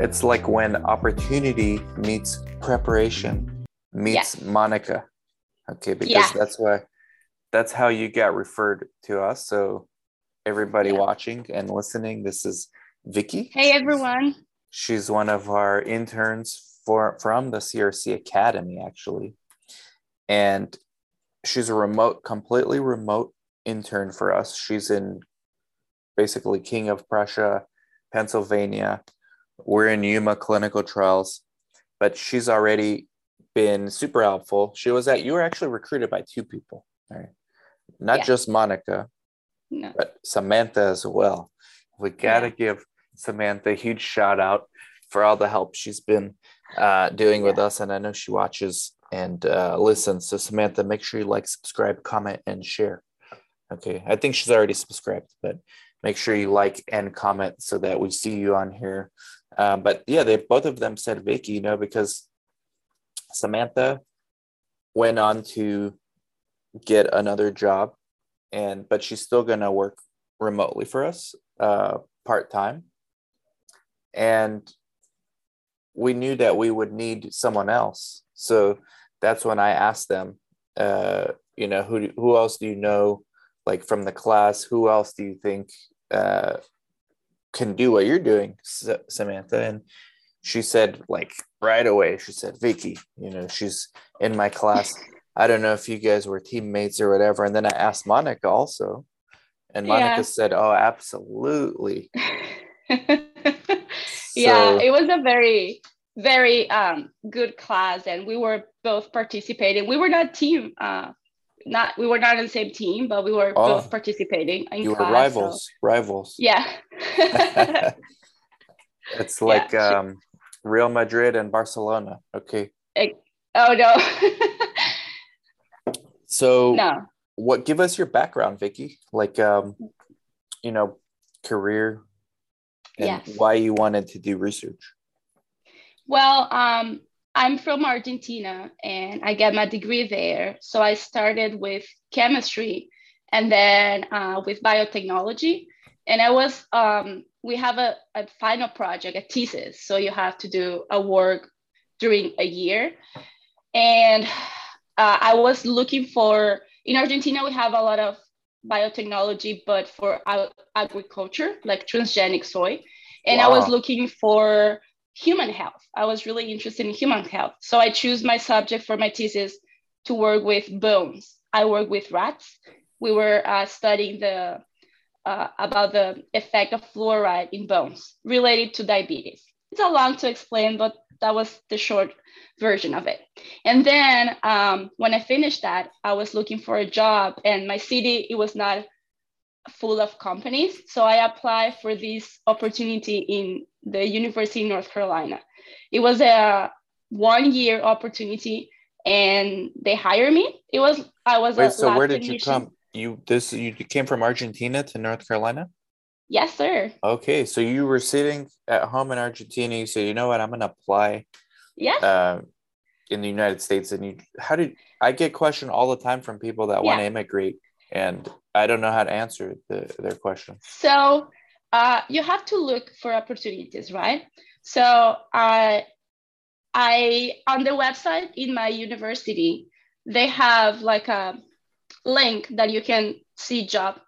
It's like when opportunity meets preparation meets yeah. Monica. Okay, because yeah. that's why that's how you got referred to us. So everybody yeah. watching and listening, this is Vicky. Hey everyone. She's one of our interns for from the CRC Academy, actually. And she's a remote, completely remote intern for us. She's in basically King of Prussia, Pennsylvania. We're in Yuma clinical trials, but she's already been super helpful. She was at you were actually recruited by two people, right? Not yeah. just Monica, no. but Samantha as well. We gotta yeah. give Samantha a huge shout out for all the help she's been uh, doing yeah. with us, and I know she watches and uh, listens. So Samantha, make sure you like, subscribe, comment, and share. Okay, I think she's already subscribed, but make sure you like and comment so that we see you on here. Uh, but yeah, they both of them said Vicky, you know, because Samantha went on to get another job and but she's still going to work remotely for us uh, part-time. And we knew that we would need someone else. So that's when i asked them uh, you know who who else do you know like from the class? Who else do you think uh, can do what you're doing samantha. And she said like right away she said vicky you know she's in my class. I don't know if you guys were teammates or whatever. And then i asked monica also and monica yeah. said oh absolutely. Yeah it was a very very um, good class and we were both participating. We were not team uh, not we were not on the same team but we were oh, both participating in you class, were rivals so. rivals yeah it's like yeah, um Real Madrid and Barcelona. Okay. Oh no. so no. What? Give us your background, Vicky. Like, um, you know, career and yes. why you wanted to do research. Well, um, I'm from Argentina and I got my degree there. So I started with chemistry and then uh, with biotechnology. And I was um, we have a, a final project, a thesis. So you have to do a work during a year. And uh, I was looking for, in Argentina, we have a lot of biotechnology, but for agriculture, like transgenic soy. And wow. I was looking for human health. I was really interested in human health. So I choose my subject for my thesis to work with bones. I work with rats. We were uh, studying the uh, about the effect of fluoride in bones related to diabetes. It's a long to explain, but that was the short version of it. And then um, when I finished that, I was looking for a job, and my city it was not full of companies, so I applied for this opportunity in the University of North Carolina. It was a one year opportunity, and they hired me. It was I was Wait, so where did you come? You this you came from Argentina to North Carolina? Yes, sir. Okay, so you were sitting at home in Argentina. You said, "You know what? I'm going to apply." Yeah. Uh, in the United States, and you, how did I get questioned all the time from people that yeah. want to immigrate, and I don't know how to answer the, their question. So uh, you have to look for opportunities, right? So I, I on the website in my university, they have like a link that you can see job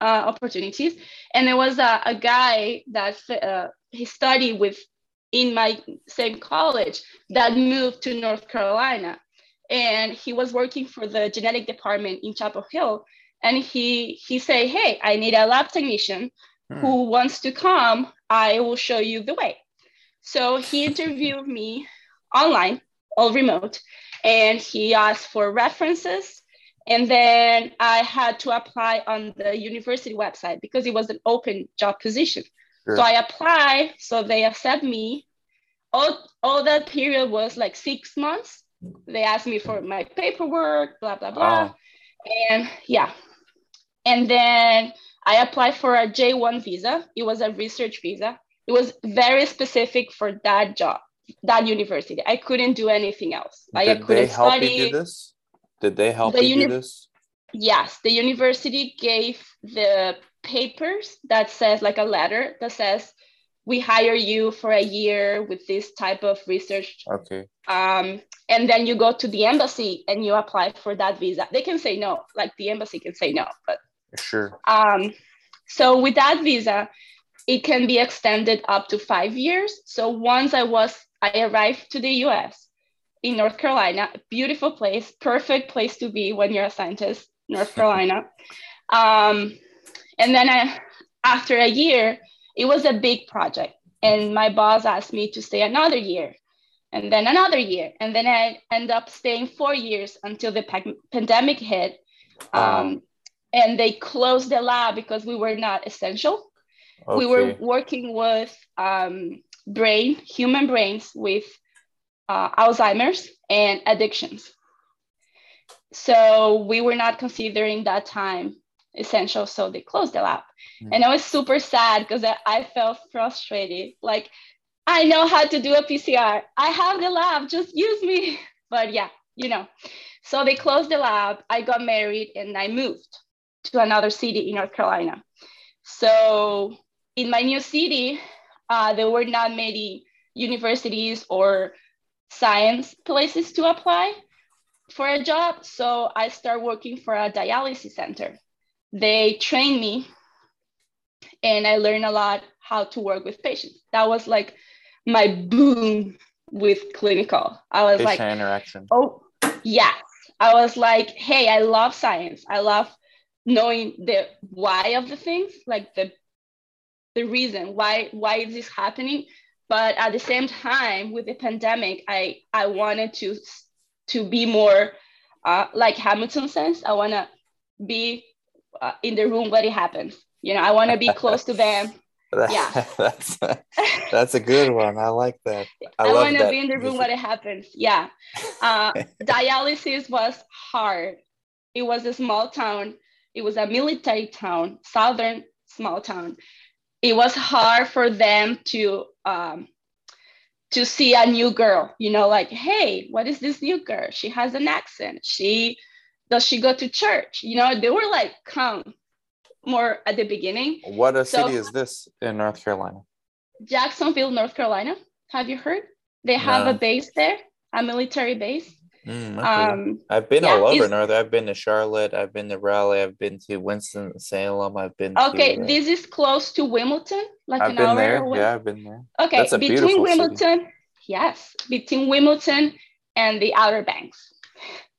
uh, opportunities. And there was a, a guy that uh, he studied with in my same college that moved to North Carolina. And he was working for the genetic department in Chapel Hill. And he he said, Hey, I need a lab technician hmm. who wants to come. I will show you the way. So he interviewed me online, all remote, and he asked for references and then I had to apply on the university website because it was an open job position. Sure. So I applied, so they accept me. All, all that period was like six months. They asked me for my paperwork, blah, blah, blah. Oh. And yeah. And then I applied for a J1 visa. It was a research visa. It was very specific for that job, that university. I couldn't do anything else. Like Did I couldn't they help study. You do this? Did they help the you uni- do this? Yes, the university gave the papers that says like a letter that says we hire you for a year with this type of research. Okay. Um, and then you go to the embassy and you apply for that visa. They can say no, like the embassy can say no, but sure. Um, so with that visa, it can be extended up to five years. So once I was, I arrived to the US, in North Carolina, beautiful place, perfect place to be when you're a scientist, North Carolina. um, and then I, after a year, it was a big project. And my boss asked me to stay another year and then another year. And then I end up staying four years until the pa- pandemic hit. Um, and they closed the lab because we were not essential. Okay. We were working with um, brain, human brains with uh, Alzheimer's and addictions. So we were not considering that time essential, so they closed the lab. Mm. And I was super sad because I, I felt frustrated. Like, I know how to do a PCR. I have the lab, just use me. But yeah, you know. So they closed the lab. I got married and I moved to another city in North Carolina. So in my new city, uh, there were not many universities or science places to apply for a job. So I started working for a dialysis center. They trained me and I learned a lot how to work with patients. That was like my boom with clinical. I was Patient like, interaction. Oh, yes. I was like, hey, I love science. I love knowing the why of the things, like the the reason why why is this happening? But at the same time with the pandemic i i wanted to to be more uh, like hamilton says i want to be uh, in the room where it happens. You know i want to be close to them. That, yeah. that's a, that's a good one. I like that. I, I want to be in the room where it happens. Yeah. Uh, dialysis was hard. It was a small town it was a military town southern small town. It was hard for them to um, to see a new girl you know like hey what is this new girl? She has an accent. She does she go to church? You know they were like come more at the beginning. What a so, city is this in north carolina? Jacksonville north carolina. Have you heard? They have no. a base there a military base Mm, okay. um, I've been yeah, all over North. I've been to Charlotte. I've been to Raleigh. I've been to Winston Salem. I've been. Okay, to, uh, this is close to Wilmington, like I've an been hour there. away. Yeah, I've been there. Okay, between Wilmington, city. yes, between Wilmington and the Outer Banks,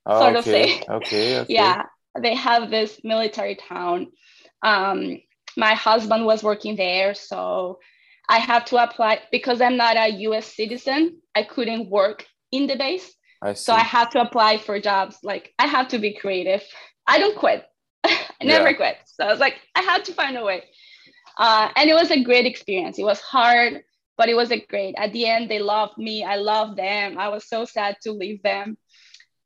oh, sort okay. of say. Okay. Okay. Yeah, they have this military town. Um, my husband was working there, so I had to apply because I'm not a US citizen. I couldn't work in the base. I so I had to apply for jobs. Like I have to be creative. I don't quit. I never yeah. quit. So I was like, I had to find a way. Uh, and it was a great experience. It was hard, but it was a great. At the end, they loved me. I loved them. I was so sad to leave them.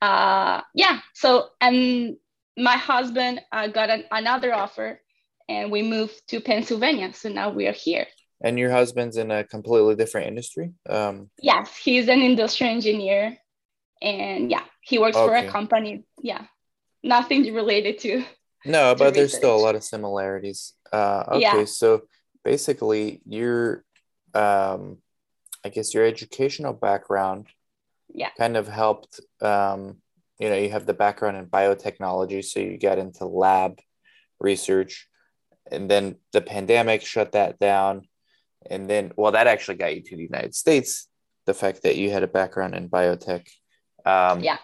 Uh, yeah. So and my husband uh, got an, another offer, and we moved to Pennsylvania. So now we are here. And your husband's in a completely different industry. Um, yes, he's an industrial engineer, and yeah, he works okay. for a company. Yeah, nothing related to. No, to but research. there's still a lot of similarities. Uh, okay, yeah. so basically, your, um, I guess your educational background, yeah, kind of helped. Um, you know, you have the background in biotechnology, so you get into lab research, and then the pandemic shut that down, and then well, that actually got you to the United States. The fact that you had a background in biotech. Um, yeah.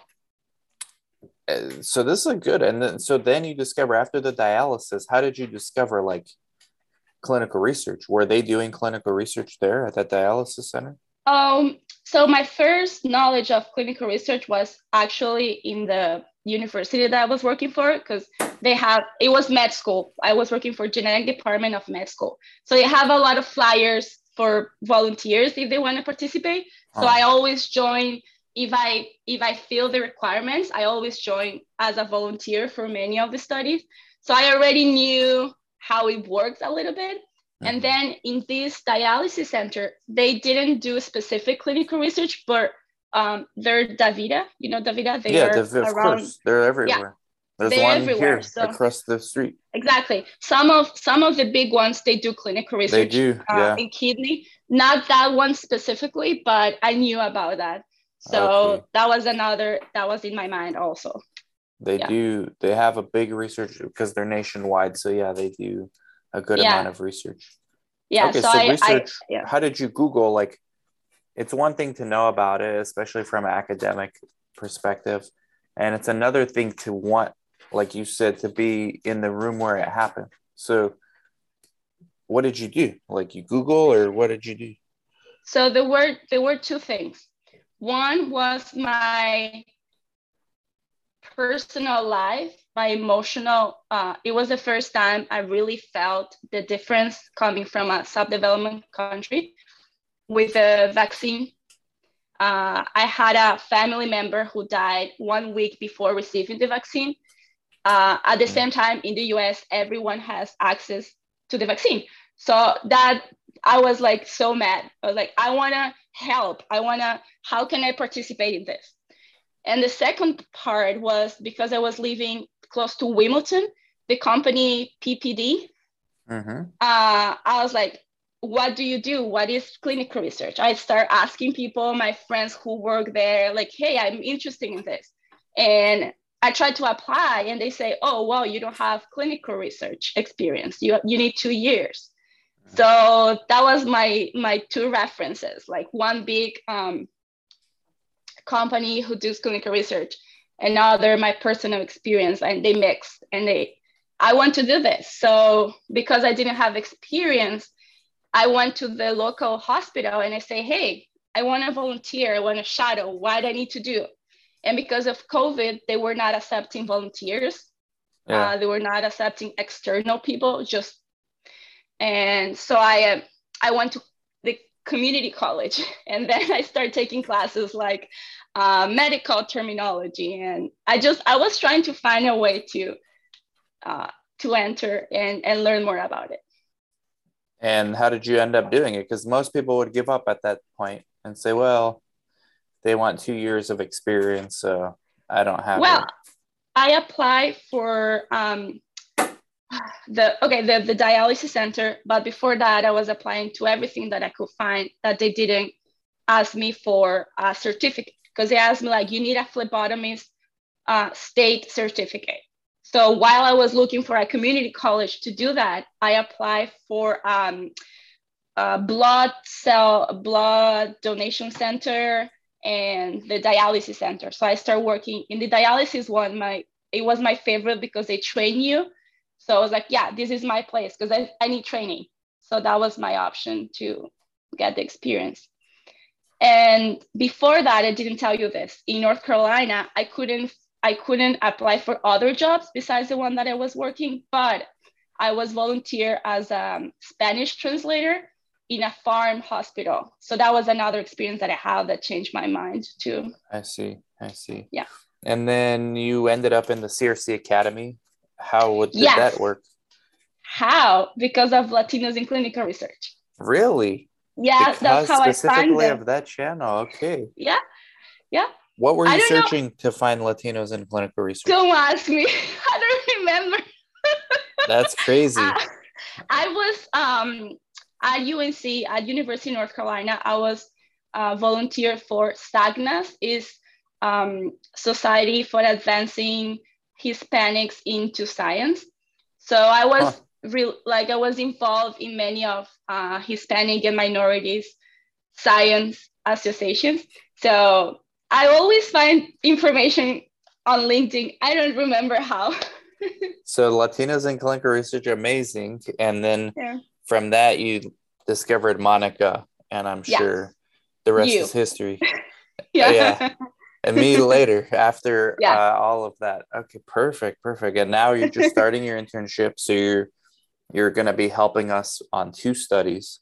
uh, so this is good and then so then you discover after the dialysis how did you discover like clinical research? Were they doing clinical research there at that dialysis center? Um so my first knowledge of clinical research was actually in the university that i was working for because they have it was med school. I was working for genetic department of med school. So they have a lot of flyers for volunteers if they want to participate. So oh. i always join if I if I feel the requirements, I always join as a volunteer for many of the studies. So I already knew how it works a little bit. Mm-hmm. And then in this dialysis center, they didn't do specific clinical research, but um, they're DaVita. You know DaVita. They yeah, are of around, course. They're everywhere. Yeah, There's they're one everywhere, here so. across the street. Exactly. Some of some of the big ones they do clinical research. They do. Uh, yeah. in kidney. Not that one specifically, but I knew about that. So okay. that was another that was in my mind also. They yeah. do they have a big research because they're nationwide. So yeah, they do a good yeah. amount of research. Yeah. Okay, so, so I, research I, yeah. how did you Google like it's one thing to know about it, especially from an academic perspective. And it's another thing to want, like you said, to be in the room where it happened. So what did you do? Like you Google or what did you do? So there were there were two things. One was my personal life, my emotional. Uh, it was the first time I really felt the difference coming from a subdevelopment country with a vaccine. Uh, I had a family member who died one week before receiving the vaccine. Uh, at the same time, in the US, everyone has access to the vaccine. So that I was like so mad. I was like, I wanna help. I wanna, how can I participate in this? And the second part was because I was living close to Wilmington, the company PPD. Mm-hmm. Uh, I was like, what do you do? What is clinical research? I start asking people, my friends who work there, like, hey, I'm interested in this. And I tried to apply and they say, oh, well, you don't have clinical research experience. You, you need two years so that was my my two references like one big um, company who does clinical research another my personal experience and they mix and they i want to do this. So because i didn't have experience i went to the local hospital and i say hey i want to volunteer i want to shadow what i need to do? And because of covid they were not accepting volunteers. Yeah. uh, they were not accepting external people just and so I uh, I went to the community college, and then I started taking classes like uh, medical terminology, and I just I was trying to find a way to uh, to enter and and learn more about it. And how did you end up doing it? Because most people would give up at that point and say, well, they want two years of experience, so I don't have. Well, it. I applied for um, the okay the, the dialysis center but before that i was applying to everything that i could find that they didn't ask me for a certificate because they asked me like you need a phlebotomist uh, state certificate. So while i was looking for a community college to do that i applied for um, a blood cell blood donation center and the dialysis center. So i started working in the dialysis one. My it was my favorite because they train you so I was like, yeah, this is my place because I, I need training. So that was my option to get the experience. And before that, I didn't tell you this. In North Carolina, I couldn't I couldn't apply for other jobs besides the one that I was working, but I was volunteer as a Spanish translator in a farm hospital. So that was another experience that I had that changed my mind too. I see. I see. Yeah. And then you ended up in the CRC Academy. How would, Yes. that work? How? Because of Latinos in clinical research. Really? Yeah, that's how I specifically them. of that channel. Okay. Yeah, yeah. What were you don't know. searching to find Latinos in clinical research? Don't ask me. I don't remember. That's crazy. I, I was um, at UNC at University of North Carolina. I was uh, volunteer for SACNAS, is um, Society for Advancing Hispanics into Science. So I was Huh. real like I was involved in many of uh, Hispanic and minorities science associations. So I always find information on LinkedIn. I don't remember how. So Latinos in clinical research, amazing. And then Yeah. from that, you discovered Monica, and I'm Yes. sure the rest You. is history. yeah. Yeah. And me later after Yeah. uh, all of that. Okay, perfect, perfect. And now you're just starting your internship, so you're you're going to be helping us on two studies,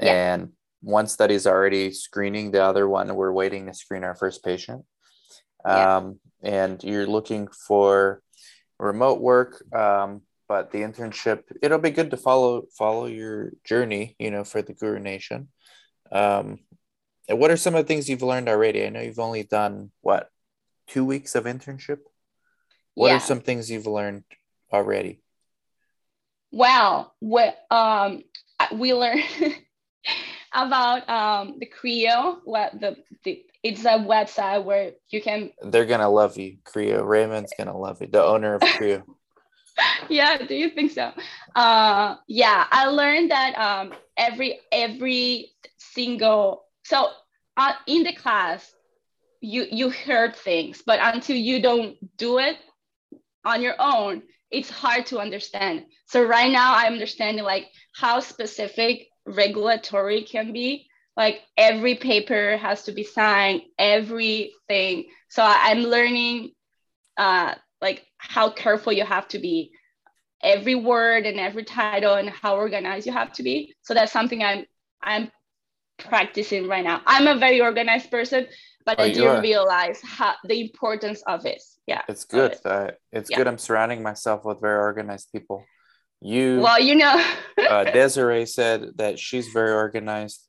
Yeah. and one study's already screening. The other one we're waiting to screen our first patient. Yeah. Um, and you're looking for remote work, um, but the internship it'll be good to follow follow your journey. You know, for the Guru Nation. Um, and what are some of the things you've learned already? I know you've only done what two weeks of internship. What Yeah. are some things you've learned already? Well, what um we learned about um the CRIO, what the, the it's a website where you can They're gonna love you, CRIO. Raymond's gonna love you. The owner of CRIO. yeah, do you think so? Uh yeah, I learned that um every every single so uh, in the class you you heard things, but until you don't do it on your own, it's hard to understand. So right now I'm understanding like how specific regulatory can be. Like every paper has to be signed, everything. So I- I'm learning uh, like how careful you have to be, every word and every title and how organized you have to be. So that's something I'm I'm practicing right now. I'm a very organized person, but Oh, I didn't are. realize how the importance of it. Yeah. It's good. it. Uh, it's Yeah. good. I'm surrounding myself with very organized people. You, Well, you know. uh, Desiree said that she's very organized.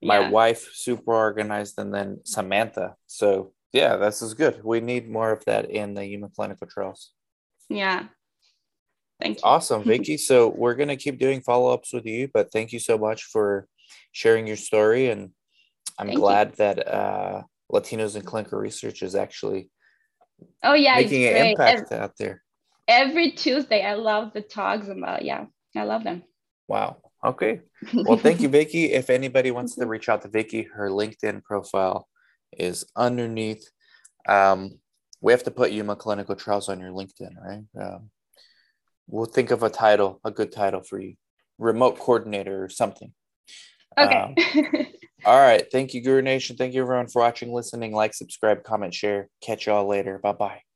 My yeah. wife, super organized, and then Samantha. So yeah, this is good. We need more of that in the human clinical trials. Yeah. Thank you. Awesome, Vicky. So we're gonna keep doing follow ups with you, but thank you so much for sharing your story, and I'm Thank you. glad that uh, Latinos in clinical research is actually Oh yeah, making an great. impact out there. Every Tuesday, I love the talks about. Yeah, I love them. Wow. Okay. Well, thank you, Vicky. If anybody wants to reach out to Vicky, her LinkedIn profile is underneath. Um, we have to put Yuma Clinical Trials on your LinkedIn, right? Um, we'll think of a title, a good title for you, remote coordinator or something. Um, okay. all right. Thank you, Guru Nation. Thank you, everyone, for watching, listening, like, subscribe, comment, share. Catch y'all later. Bye bye.